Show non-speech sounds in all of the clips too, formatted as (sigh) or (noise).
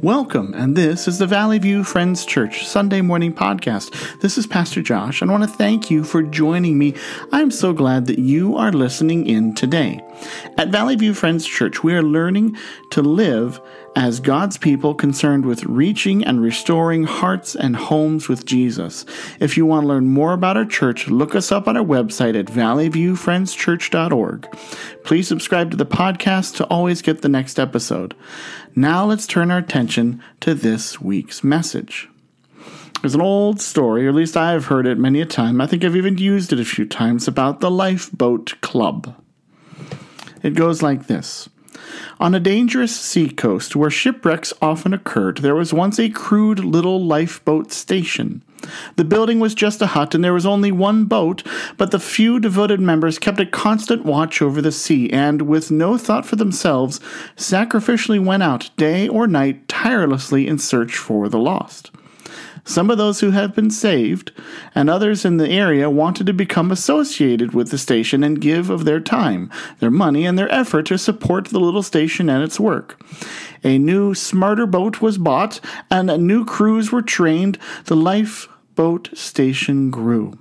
Welcome, and this is the Valley View Friends Church Sunday morning podcast. This is Pastor Josh, and I want to thank you for joining me. I'm so glad that you are listening in today. At Valley View Friends Church, we are learning to live as God's people concerned with reaching and restoring hearts and homes with Jesus. If you want to learn more about our church, look us up on our website at valleyviewfriendschurch.org. Please subscribe to the podcast to always get the next episode. Now let's turn our attention to this week's message. There's an old story, or at least I have heard it many a time. I think I've even used it a few times about the Lifeboat Club. It goes like this. On a dangerous sea coast where shipwrecks often occurred, there was once a crude little lifeboat station. The building was just a hut and there was only one boat, but the few devoted members kept a constant watch over the sea and, with no thought for themselves, sacrificially went out day or night tirelessly in search for the lost. Some of those who had been saved and others in the area wanted to become associated with the station and give of their time, their money, and their effort to support the little station and its work. A new, smarter boat was bought, and new crews were trained. The lifeboat station grew.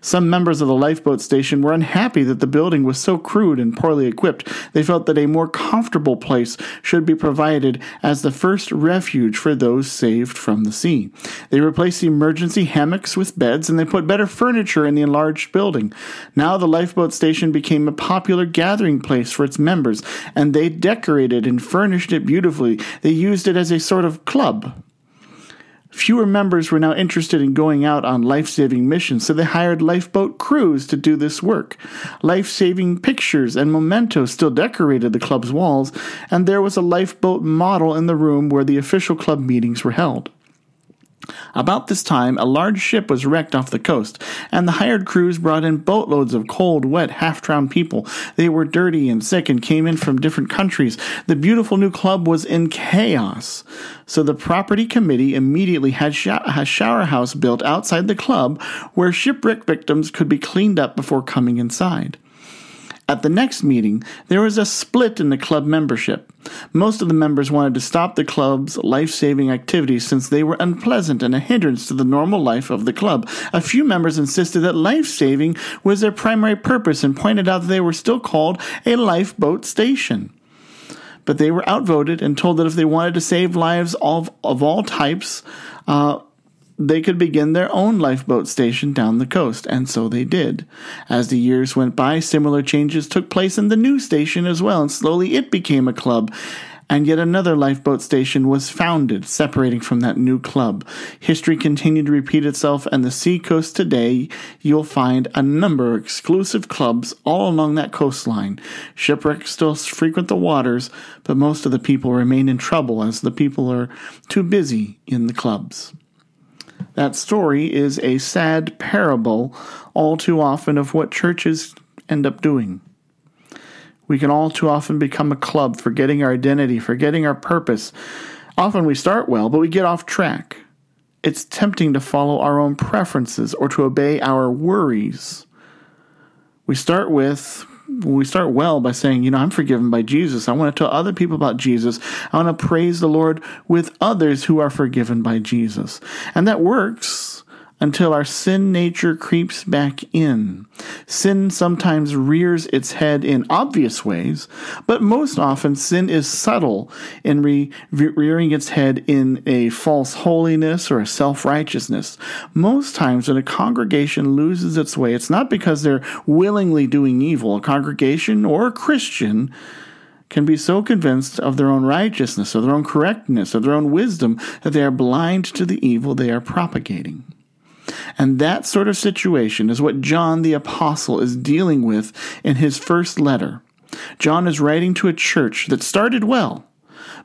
Some members of the lifeboat station were unhappy that the building was so crude and poorly equipped. They felt that a more comfortable place should be provided as the first refuge for those saved from the sea. They replaced the emergency hammocks with beds and they put better furniture in the enlarged building. Now the lifeboat station became a popular gathering place for its members and they decorated and furnished it beautifully. They used it as a sort of club. Fewer members were now interested in going out on life saving missions, so they hired lifeboat crews to do this work. Life saving pictures and mementos still decorated the club's walls, and there was a lifeboat model in the room where the official club meetings were held. About this time, a large ship was wrecked off the coast, and the hired crews brought in boatloads of cold, wet, half drowned people. They were dirty and sick and came in from different countries. The beautiful new club was in chaos. So the property committee immediately had a shower house built outside the club where shipwreck victims could be cleaned up before coming inside. At the next meeting, there was a split in the club membership. Most of the members wanted to stop the club's life saving activities since they were unpleasant and a hindrance to the normal life of the club. A few members insisted that life saving was their primary purpose and pointed out that they were still called a lifeboat station. But they were outvoted and told that if they wanted to save lives of, of all types, uh, they could begin their own lifeboat station down the coast, and so they did. As the years went by, similar changes took place in the new station as well, and slowly it became a club. And yet another lifeboat station was founded, separating from that new club. History continued to repeat itself, and the seacoast today, you'll find a number of exclusive clubs all along that coastline. Shipwrecks still frequent the waters, but most of the people remain in trouble as the people are too busy in the clubs. That story is a sad parable, all too often, of what churches end up doing. We can all too often become a club, forgetting our identity, forgetting our purpose. Often we start well, but we get off track. It's tempting to follow our own preferences or to obey our worries. We start with we start well by saying, you know, I'm forgiven by Jesus. I want to tell other people about Jesus. I want to praise the Lord with others who are forgiven by Jesus. And that works until our sin nature creeps back in. Sin sometimes rears its head in obvious ways, but most often sin is subtle in re- rearing its head in a false holiness or a self righteousness. Most times when a congregation loses its way, it's not because they're willingly doing evil. A congregation or a Christian can be so convinced of their own righteousness, of their own correctness, of their own wisdom, that they are blind to the evil they are propagating. And that sort of situation is what John the Apostle is dealing with in his first letter. John is writing to a church that started well,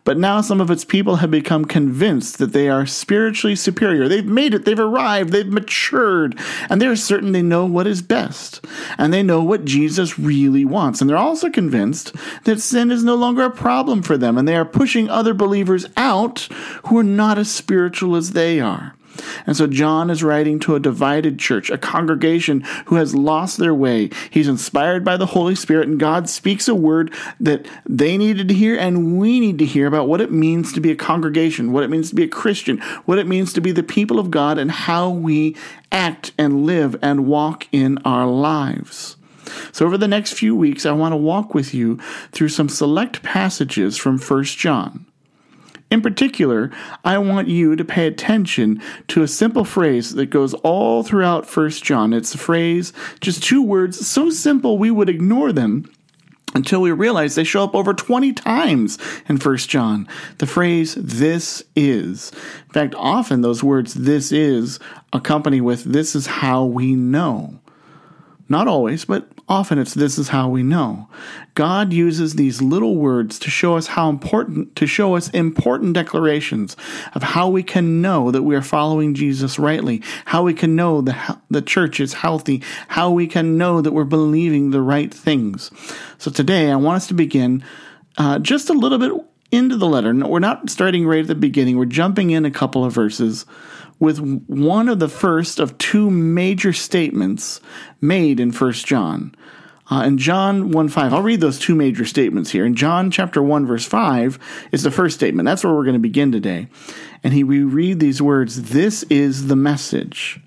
but now some of its people have become convinced that they are spiritually superior. They've made it, they've arrived, they've matured, and they're certain they know what is best, and they know what Jesus really wants. And they're also convinced that sin is no longer a problem for them, and they are pushing other believers out who are not as spiritual as they are. And so John is writing to a divided church, a congregation who has lost their way. He's inspired by the Holy Spirit, and God speaks a word that they needed to hear and we need to hear about what it means to be a congregation, what it means to be a Christian, what it means to be the people of God, and how we act and live and walk in our lives. So, over the next few weeks, I want to walk with you through some select passages from 1 John. In particular, I want you to pay attention to a simple phrase that goes all throughout 1 John. It's a phrase, just two words, so simple we would ignore them until we realize they show up over 20 times in 1 John. The phrase, this is. In fact, often those words, this is, accompany with, this is how we know. Not always, but often it's this is how we know. God uses these little words to show us how important, to show us important declarations of how we can know that we are following Jesus rightly, how we can know that the church is healthy, how we can know that we're believing the right things. So today I want us to begin uh, just a little bit into the letter. We're not starting right at the beginning. We're jumping in a couple of verses with one of the first of two major statements made in First John. Uh, in John 1 5, I'll read those two major statements here. In John chapter 1, verse 5 is the first statement. That's where we're going to begin today. And he, we read these words, This is the message.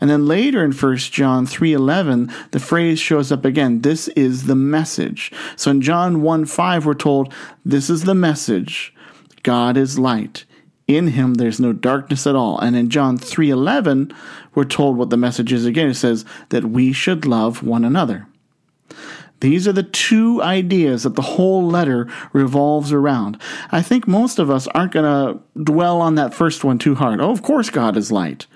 And then later in 1 John 3:11, the phrase shows up again, this is the message. So in John 1 5, we're told, This is the message. God is light. In him there's no darkness at all. And in John 3:11, we're told what the message is again. It says that we should love one another. These are the two ideas that the whole letter revolves around. I think most of us aren't going to dwell on that first one too hard. Oh, of course God is light.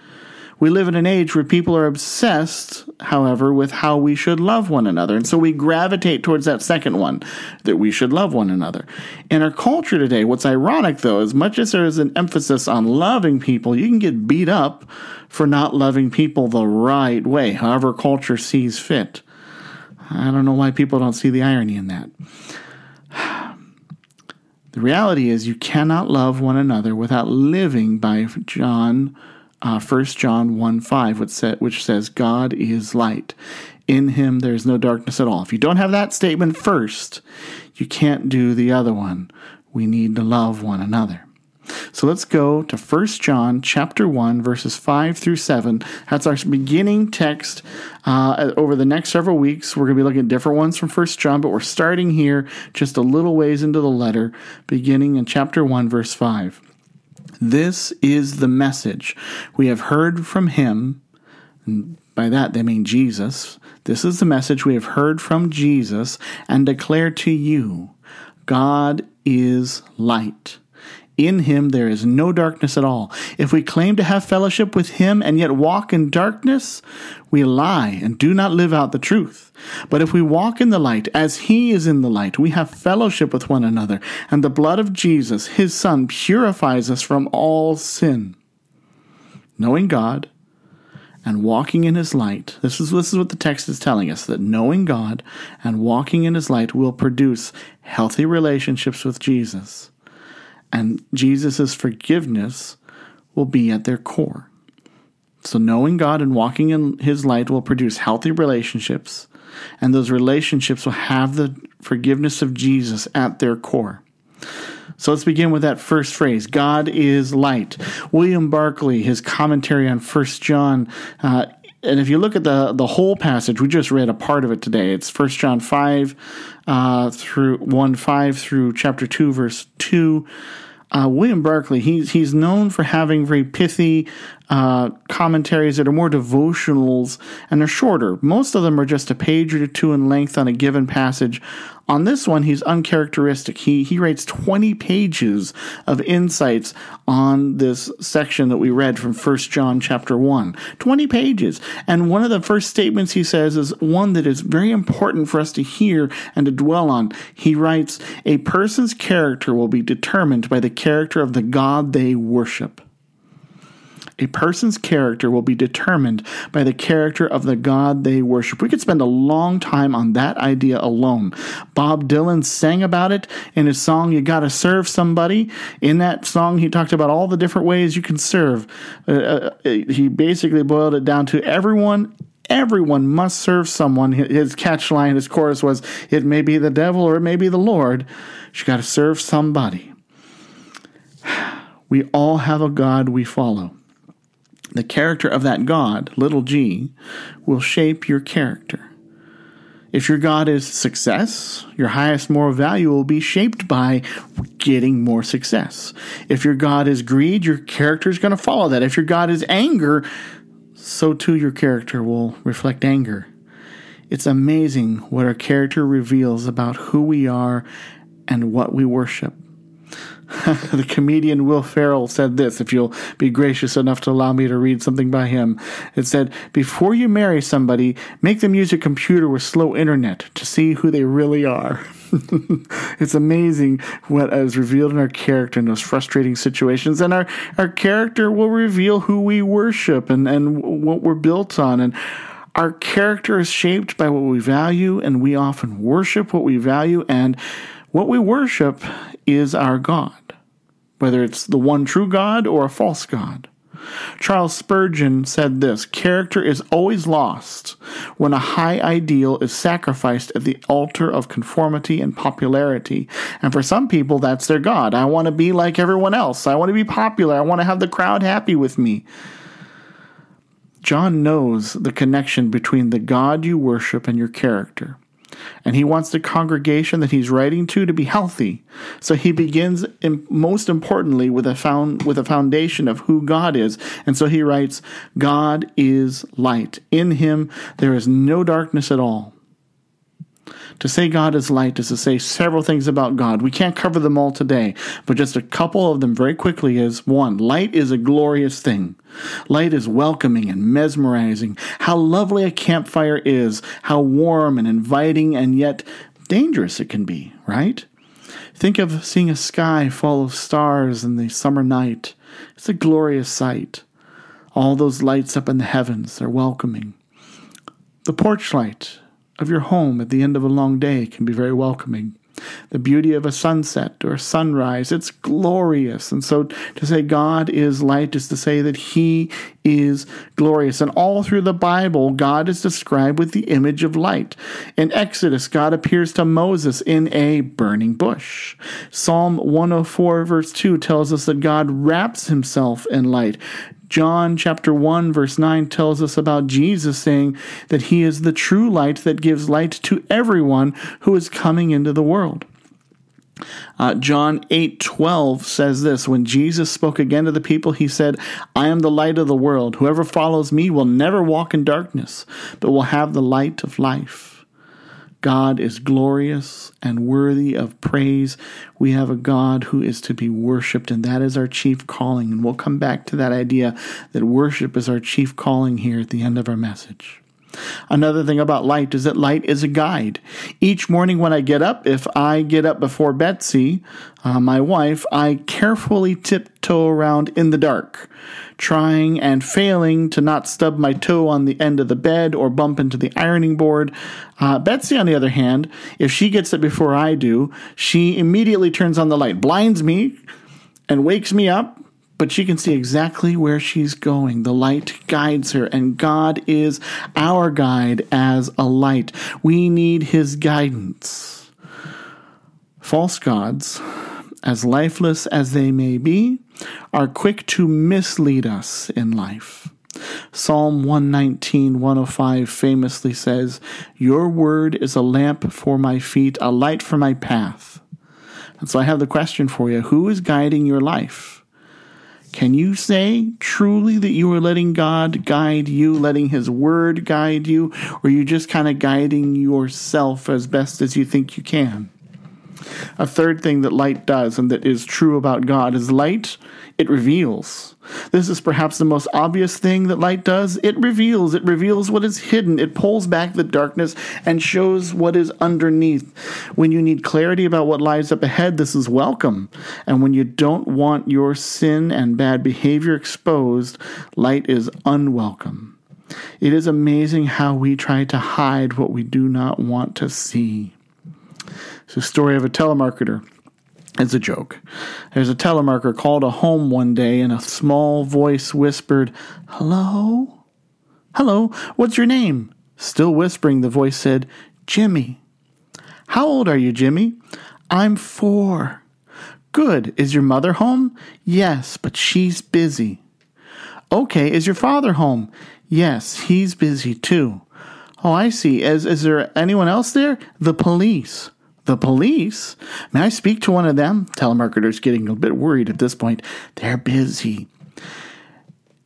We live in an age where people are obsessed, however, with how we should love one another. And so we gravitate towards that second one, that we should love one another. In our culture today, what's ironic though, as much as there is an emphasis on loving people, you can get beat up for not loving people the right way, however culture sees fit. I don't know why people don't see the irony in that. (sighs) The reality is, you cannot love one another without living by John uh, 1 John 1 5, which, which says, God is light. In him there is no darkness at all. If you don't have that statement first, you can't do the other one. We need to love one another. So let's go to 1 John chapter 1 verses 5 through 7. That's our beginning text. Uh, over the next several weeks, we're going to be looking at different ones from 1 John, but we're starting here just a little ways into the letter, beginning in chapter 1 verse 5. This is the message we have heard from him. And by that they mean Jesus. This is the message we have heard from Jesus and declare to you God is light. In him there is no darkness at all. If we claim to have fellowship with him and yet walk in darkness, we lie and do not live out the truth. But if we walk in the light as he is in the light, we have fellowship with one another, and the blood of Jesus, his son, purifies us from all sin. Knowing God and walking in his light, this is, this is what the text is telling us that knowing God and walking in his light will produce healthy relationships with Jesus and Jesus' forgiveness will be at their core. So, knowing God and walking in His light will produce healthy relationships, and those relationships will have the forgiveness of Jesus at their core. So let's begin with that first phrase God is light. William Barclay, his commentary on First John, uh, and if you look at the the whole passage, we just read a part of it today. It's First John five uh, through one five through chapter two verse two. Uh, William Barclay, he's he's known for having very pithy uh, commentaries that are more devotionals and they're shorter. Most of them are just a page or two in length on a given passage. On this one, he's uncharacteristic. He he writes 20 pages of insights on this section that we read from 1 John chapter 1. 20 pages. And one of the first statements he says is one that is very important for us to hear and to dwell on. He writes, "A person's character will be determined by the character of the God they worship." A person's character will be determined by the character of the God they worship. We could spend a long time on that idea alone. Bob Dylan sang about it in his song, You Gotta Serve Somebody. In that song, he talked about all the different ways you can serve. Uh, uh, he basically boiled it down to everyone everyone must serve someone. His catch line, his chorus was, It may be the devil or it may be the Lord. You got to serve somebody. (sighs) We all have a God we follow. The character of that God, little g, will shape your character. If your God is success, your highest moral value will be shaped by getting more success. If your God is greed, your character is going to follow that. If your God is anger, so too your character will reflect anger. It's amazing what our character reveals about who we are and what we worship. (laughs) the comedian Will Ferrell said this, if you'll be gracious enough to allow me to read something by him. It said, Before you marry somebody, make them use a computer with slow internet to see who they really are. (laughs) it's amazing what is revealed in our character in those frustrating situations. And our, our character will reveal who we worship and, and what we're built on. And our character is shaped by what we value, and we often worship what we value. And what we worship is our God, whether it's the one true God or a false God. Charles Spurgeon said this Character is always lost when a high ideal is sacrificed at the altar of conformity and popularity. And for some people, that's their God. I want to be like everyone else. I want to be popular. I want to have the crowd happy with me. John knows the connection between the God you worship and your character and he wants the congregation that he's writing to to be healthy. So he begins, in, most importantly, with a found with a foundation of who God is, and so he writes, "God is light. In Him there is no darkness at all." To say God is light is to say several things about God. We can't cover them all today, but just a couple of them very quickly is one, light is a glorious thing. Light is welcoming and mesmerizing. How lovely a campfire is, how warm and inviting and yet dangerous it can be, right? Think of seeing a sky full of stars in the summer night. It's a glorious sight. All those lights up in the heavens, they're welcoming. The porch light of your home at the end of a long day can be very welcoming. The beauty of a sunset or a sunrise, it's glorious. And so to say God is light is to say that He is glorious. And all through the Bible, God is described with the image of light. In Exodus, God appears to Moses in a burning bush. Psalm 104, verse 2 tells us that God wraps Himself in light. John chapter 1 verse 9 tells us about Jesus saying that he is the true light that gives light to everyone who is coming into the world. Uh, John 8 12 says this When Jesus spoke again to the people, he said, I am the light of the world. Whoever follows me will never walk in darkness, but will have the light of life. God is glorious and worthy of praise. We have a God who is to be worshiped, and that is our chief calling. And we'll come back to that idea that worship is our chief calling here at the end of our message. Another thing about light is that light is a guide. Each morning when I get up, if I get up before Betsy, uh, my wife, I carefully tiptoe around in the dark trying and failing to not stub my toe on the end of the bed or bump into the ironing board. Uh, Betsy, on the other hand, if she gets it before I do, she immediately turns on the light, blinds me, and wakes me up. But she can see exactly where she's going. The light guides her, and God is our guide as a light. We need His guidance. False gods, as lifeless as they may be, are quick to mislead us in life. Psalm 119, 105 famously says, Your word is a lamp for my feet, a light for my path. And so I have the question for you Who is guiding your life? Can you say truly that you are letting God guide you, letting His Word guide you, or are you just kind of guiding yourself as best as you think you can? A third thing that light does and that is true about God is light, it reveals. This is perhaps the most obvious thing that light does. It reveals. It reveals what is hidden. It pulls back the darkness and shows what is underneath. When you need clarity about what lies up ahead, this is welcome. And when you don't want your sin and bad behavior exposed, light is unwelcome. It is amazing how we try to hide what we do not want to see. It's a story of a telemarketer. It's a joke. There's a telemarketer called a home one day, and a small voice whispered, Hello? Hello, what's your name? Still whispering, the voice said, Jimmy. How old are you, Jimmy? I'm four. Good. Is your mother home? Yes, but she's busy. Okay. Is your father home? Yes, he's busy too. Oh, I see. Is, is there anyone else there? The police. The police? May I speak to one of them? Telemarketer's getting a bit worried at this point. They're busy.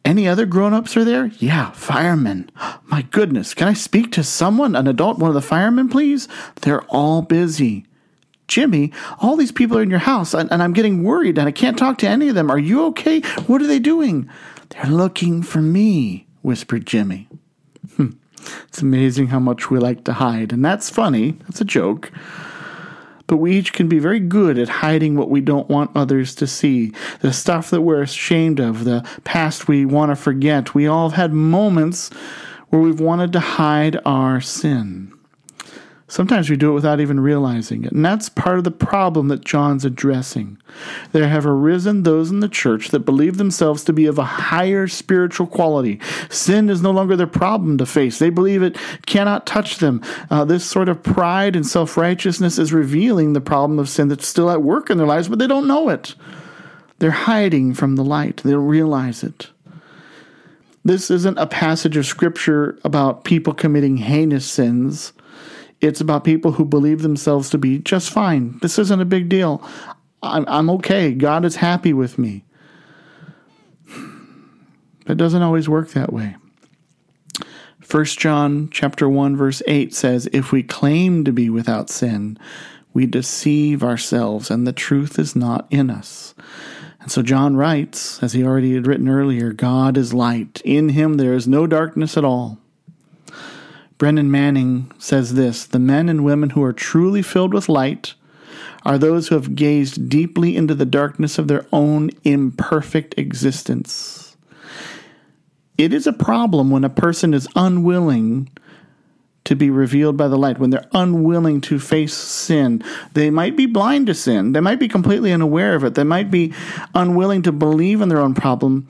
Any other grown ups are there? Yeah, firemen. (gasps) My goodness, can I speak to someone, an adult, one of the firemen, please? They're all busy. Jimmy, all these people are in your house, and, and I'm getting worried, and I can't talk to any of them. Are you okay? What are they doing? They're looking for me, whispered Jimmy. Hmm. It's amazing how much we like to hide, and that's funny. That's a joke but we each can be very good at hiding what we don't want others to see. The stuff that we're ashamed of, the past we want to forget. We all have had moments where we've wanted to hide our sin. Sometimes we do it without even realizing it. And that's part of the problem that John's addressing. There have arisen those in the church that believe themselves to be of a higher spiritual quality. Sin is no longer their problem to face, they believe it cannot touch them. Uh, this sort of pride and self righteousness is revealing the problem of sin that's still at work in their lives, but they don't know it. They're hiding from the light, they don't realize it. This isn't a passage of scripture about people committing heinous sins. It's about people who believe themselves to be just fine. This isn't a big deal. I'm, I'm okay. God is happy with me. But it doesn't always work that way. 1 John chapter 1 verse 8 says if we claim to be without sin we deceive ourselves and the truth is not in us. And so John writes as he already had written earlier God is light in him there is no darkness at all. Brennan Manning says this The men and women who are truly filled with light are those who have gazed deeply into the darkness of their own imperfect existence. It is a problem when a person is unwilling to be revealed by the light, when they're unwilling to face sin. They might be blind to sin, they might be completely unaware of it, they might be unwilling to believe in their own problem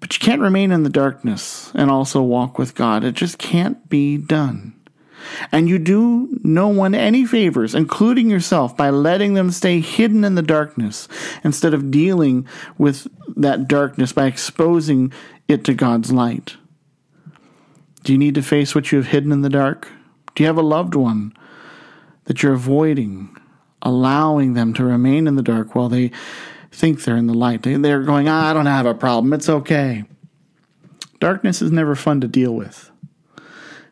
but you can't remain in the darkness and also walk with God. It just can't be done. And you do no one any favors, including yourself, by letting them stay hidden in the darkness instead of dealing with that darkness by exposing it to God's light. Do you need to face what you have hidden in the dark? Do you have a loved one that you're avoiding, allowing them to remain in the dark while they think they're in the light. They're going, ah, I don't have a problem. It's okay. Darkness is never fun to deal with.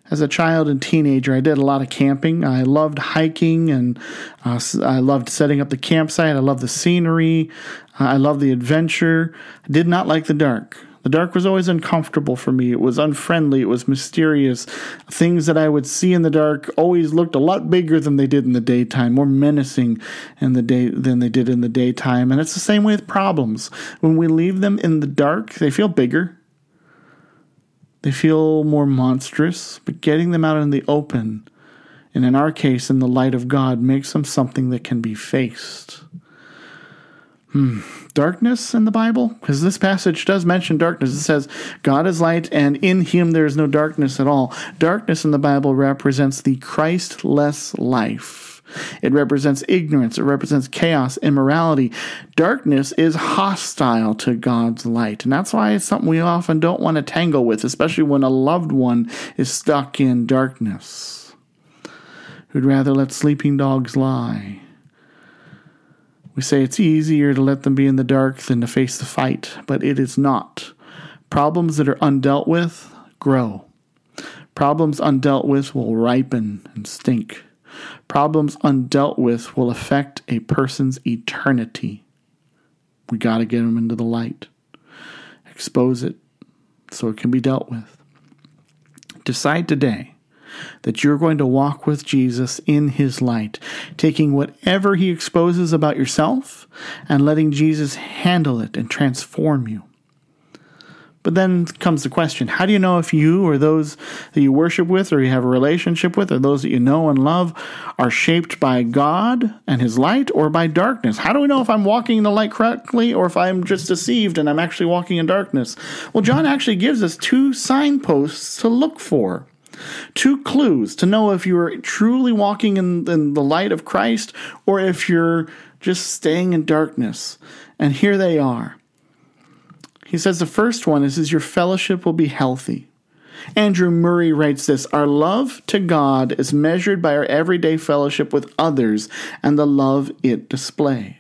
As a child and teenager, I did a lot of camping. I loved hiking and uh, I loved setting up the campsite. I loved the scenery. I loved the adventure. I did not like the dark. The dark was always uncomfortable for me. It was unfriendly. It was mysterious. Things that I would see in the dark always looked a lot bigger than they did in the daytime, more menacing in the day than they did in the daytime. And it's the same way with problems. When we leave them in the dark, they feel bigger. They feel more monstrous, but getting them out in the open, and in our case, in the light of God, makes them something that can be faced. Hmm. Darkness in the Bible? Because this passage does mention darkness. It says, God is light, and in him there is no darkness at all. Darkness in the Bible represents the Christless life. It represents ignorance. It represents chaos, immorality. Darkness is hostile to God's light. And that's why it's something we often don't want to tangle with, especially when a loved one is stuck in darkness. Who'd rather let sleeping dogs lie we say it's easier to let them be in the dark than to face the fight, but it is not. Problems that are undealt with grow. Problems undealt with will ripen and stink. Problems undealt with will affect a person's eternity. We got to get them into the light, expose it so it can be dealt with. Decide today that you're going to walk with Jesus in his light, taking whatever he exposes about yourself and letting Jesus handle it and transform you. But then comes the question how do you know if you or those that you worship with or you have a relationship with or those that you know and love are shaped by God and His light or by darkness? How do we know if I'm walking in the light correctly or if I'm just deceived and I'm actually walking in darkness? Well, John actually gives us two signposts to look for. Two clues to know if you're truly walking in, in the light of Christ or if you're just staying in darkness. And here they are. He says the first one is, is your fellowship will be healthy. Andrew Murray writes this Our love to God is measured by our everyday fellowship with others and the love it display.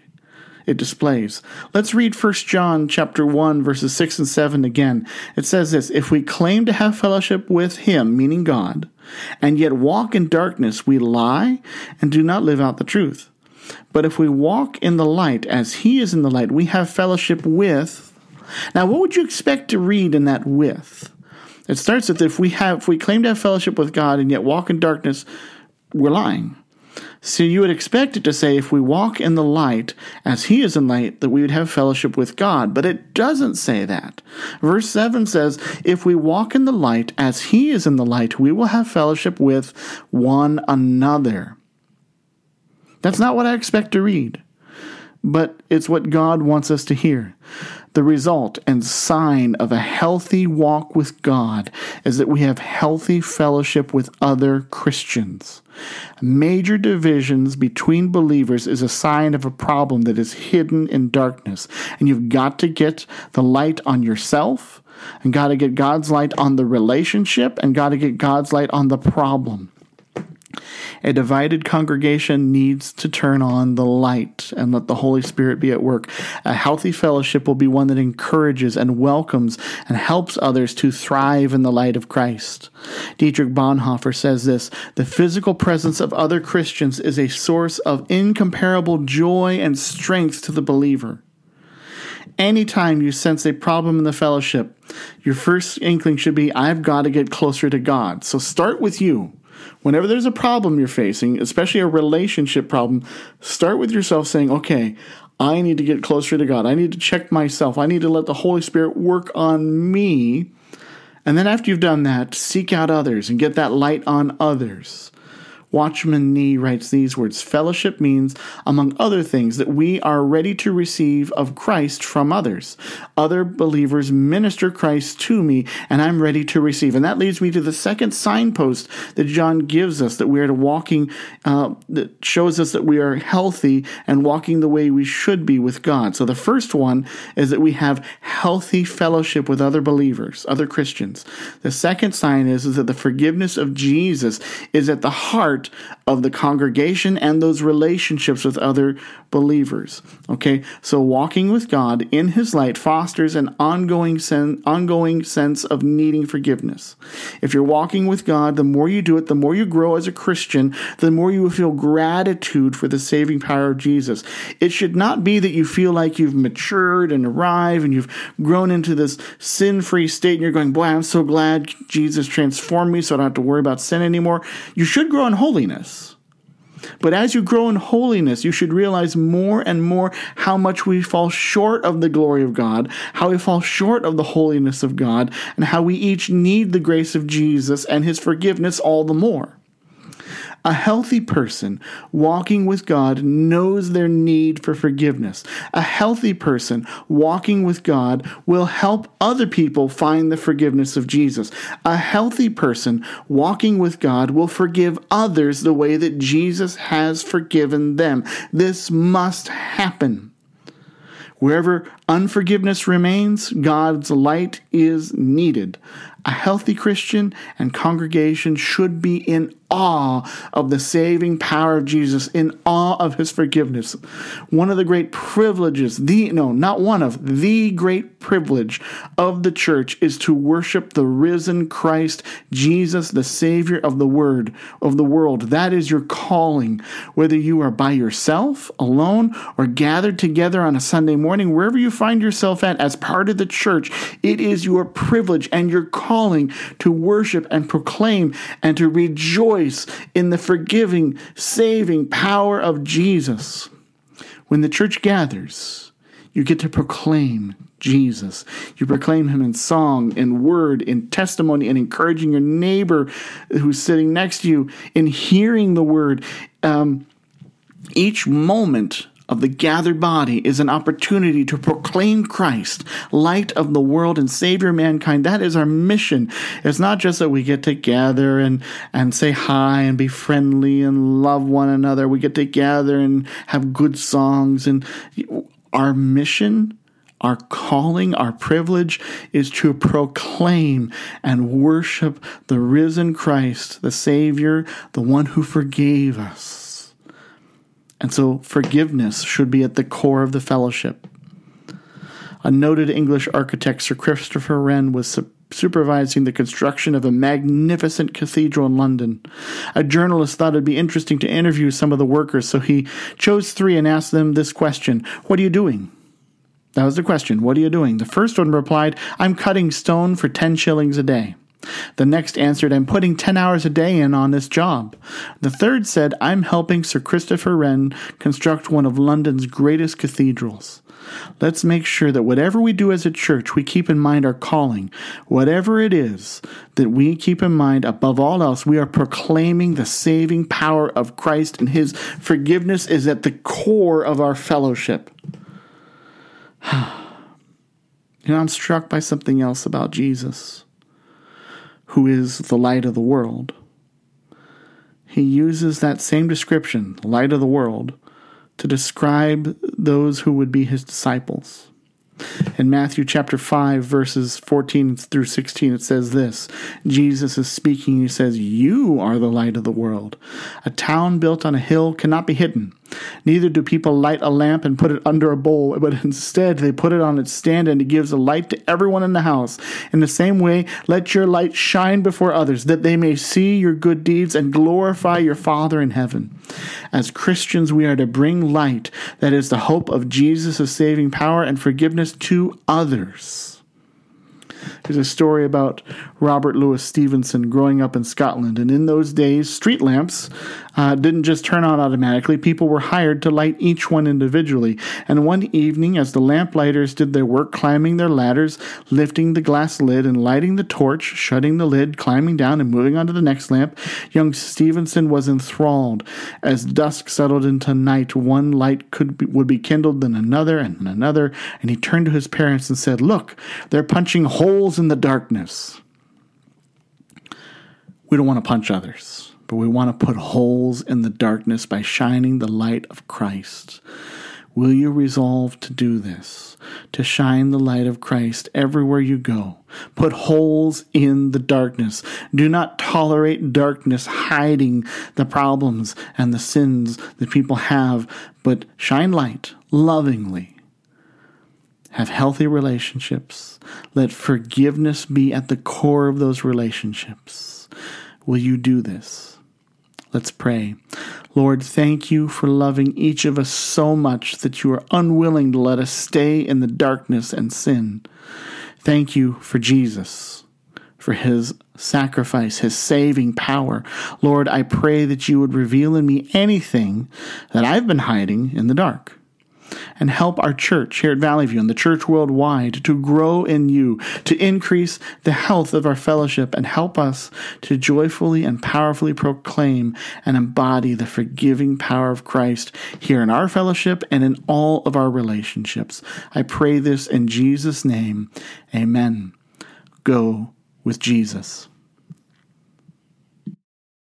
It displays. Let's read 1 John chapter 1 verses 6 and 7 again. It says this, if we claim to have fellowship with him, meaning God, and yet walk in darkness, we lie and do not live out the truth. But if we walk in the light as he is in the light, we have fellowship with now, what would you expect to read in that with? It starts with if we have if we claim to have fellowship with God and yet walk in darkness, we're lying. So you would expect it to say if we walk in the light as he is in light that we would have fellowship with God, but it doesn't say that. Verse 7 says if we walk in the light as he is in the light, we will have fellowship with one another. That's not what I expect to read, but it's what God wants us to hear. The result and sign of a healthy walk with God is that we have healthy fellowship with other Christians. Major divisions between believers is a sign of a problem that is hidden in darkness. And you've got to get the light on yourself, and got to get God's light on the relationship, and got to get God's light on the problem. A divided congregation needs to turn on the light and let the Holy Spirit be at work. A healthy fellowship will be one that encourages and welcomes and helps others to thrive in the light of Christ. Dietrich Bonhoeffer says this The physical presence of other Christians is a source of incomparable joy and strength to the believer anytime you sense a problem in the fellowship, your first inkling should be, I've got to get closer to God. So start with you. Whenever there's a problem you're facing, especially a relationship problem, start with yourself saying, okay, I need to get closer to God. I need to check myself. I need to let the Holy Spirit work on me. And then after you've done that, seek out others and get that light on others. Watchman Nee writes these words Fellowship means, among other things, that we are ready to receive of Christ from others. Other believers minister Christ to me, and I'm ready to receive. And that leads me to the second signpost that John gives us that we are walking, uh, that shows us that we are healthy and walking the way we should be with God. So the first one is that we have healthy fellowship with other believers, other Christians. The second sign is, is that the forgiveness of Jesus is at the heart of the congregation and those relationships with other believers. Okay, so walking with God in His light fosters an ongoing sen- ongoing sense of needing forgiveness. If you're walking with God, the more you do it, the more you grow as a Christian, the more you will feel gratitude for the saving power of Jesus. It should not be that you feel like you've matured and arrived and you've grown into this sin-free state and you're going, boy, I'm so glad Jesus transformed me so I don't have to worry about sin anymore. You should grow in holiness. But as you grow in holiness, you should realize more and more how much we fall short of the glory of God, how we fall short of the holiness of God, and how we each need the grace of Jesus and his forgiveness all the more. A healthy person walking with God knows their need for forgiveness. A healthy person walking with God will help other people find the forgiveness of Jesus. A healthy person walking with God will forgive others the way that Jesus has forgiven them. This must happen. Wherever unforgiveness remains, God's light is needed. A healthy Christian and congregation should be in awe of the saving power of Jesus, in awe of his forgiveness. One of the great privileges, the no, not one of, the great privilege of the church is to worship the risen Christ, Jesus, the Savior of the word of the world. That is your calling, whether you are by yourself, alone, or gathered together on a Sunday morning, wherever you find yourself at as part of the church, it is your privilege and your calling to worship and proclaim and to rejoice in the forgiving, saving power of Jesus. When the church gathers, you get to proclaim Jesus. You proclaim him in song, in word, in testimony, and encouraging your neighbor who's sitting next to you in hearing the word. Um, each moment of the gathered body is an opportunity to proclaim Christ, light of the world and Savior of mankind. That is our mission. It's not just that we get together and, and say hi and be friendly and love one another. We get together and have good songs. And our mission, our calling, our privilege is to proclaim and worship the risen Christ, the Savior, the one who forgave us. And so forgiveness should be at the core of the fellowship. A noted English architect, Sir Christopher Wren, was su- supervising the construction of a magnificent cathedral in London. A journalist thought it'd be interesting to interview some of the workers, so he chose three and asked them this question What are you doing? That was the question. What are you doing? The first one replied, I'm cutting stone for 10 shillings a day. The next answered, I'm putting 10 hours a day in on this job. The third said, I'm helping Sir Christopher Wren construct one of London's greatest cathedrals. Let's make sure that whatever we do as a church, we keep in mind our calling. Whatever it is that we keep in mind, above all else, we are proclaiming the saving power of Christ, and His forgiveness is at the core of our fellowship. (sighs) you know, I'm struck by something else about Jesus who is the light of the world. He uses that same description, light of the world, to describe those who would be his disciples. In Matthew chapter 5, verses 14 through 16, it says this Jesus is speaking. He says, You are the light of the world. A town built on a hill cannot be hidden. Neither do people light a lamp and put it under a bowl, but instead they put it on its stand and it gives a light to everyone in the house. In the same way, let your light shine before others, that they may see your good deeds and glorify your Father in heaven. As Christians, we are to bring light, that is the hope of Jesus' saving power and forgiveness to others. There's a story about Robert Louis Stevenson growing up in Scotland. And in those days, street lamps uh, didn't just turn on automatically. People were hired to light each one individually. And one evening, as the lamplighters did their work, climbing their ladders, lifting the glass lid and lighting the torch, shutting the lid, climbing down and moving on to the next lamp, young Stevenson was enthralled. As dusk settled into night, one light could be, would be kindled, then another and another. And he turned to his parents and said, Look, they're punching holes in the darkness. We don't want to punch others, but we want to put holes in the darkness by shining the light of Christ. Will you resolve to do this? To shine the light of Christ everywhere you go. Put holes in the darkness. Do not tolerate darkness hiding the problems and the sins that people have, but shine light lovingly. Have healthy relationships. Let forgiveness be at the core of those relationships. Will you do this? Let's pray. Lord, thank you for loving each of us so much that you are unwilling to let us stay in the darkness and sin. Thank you for Jesus, for his sacrifice, his saving power. Lord, I pray that you would reveal in me anything that I've been hiding in the dark and help our church here at Valley View and the church worldwide to grow in you, to increase the health of our fellowship, and help us to joyfully and powerfully proclaim and embody the forgiving power of Christ here in our fellowship and in all of our relationships. I pray this in Jesus' name. Amen. Go with Jesus.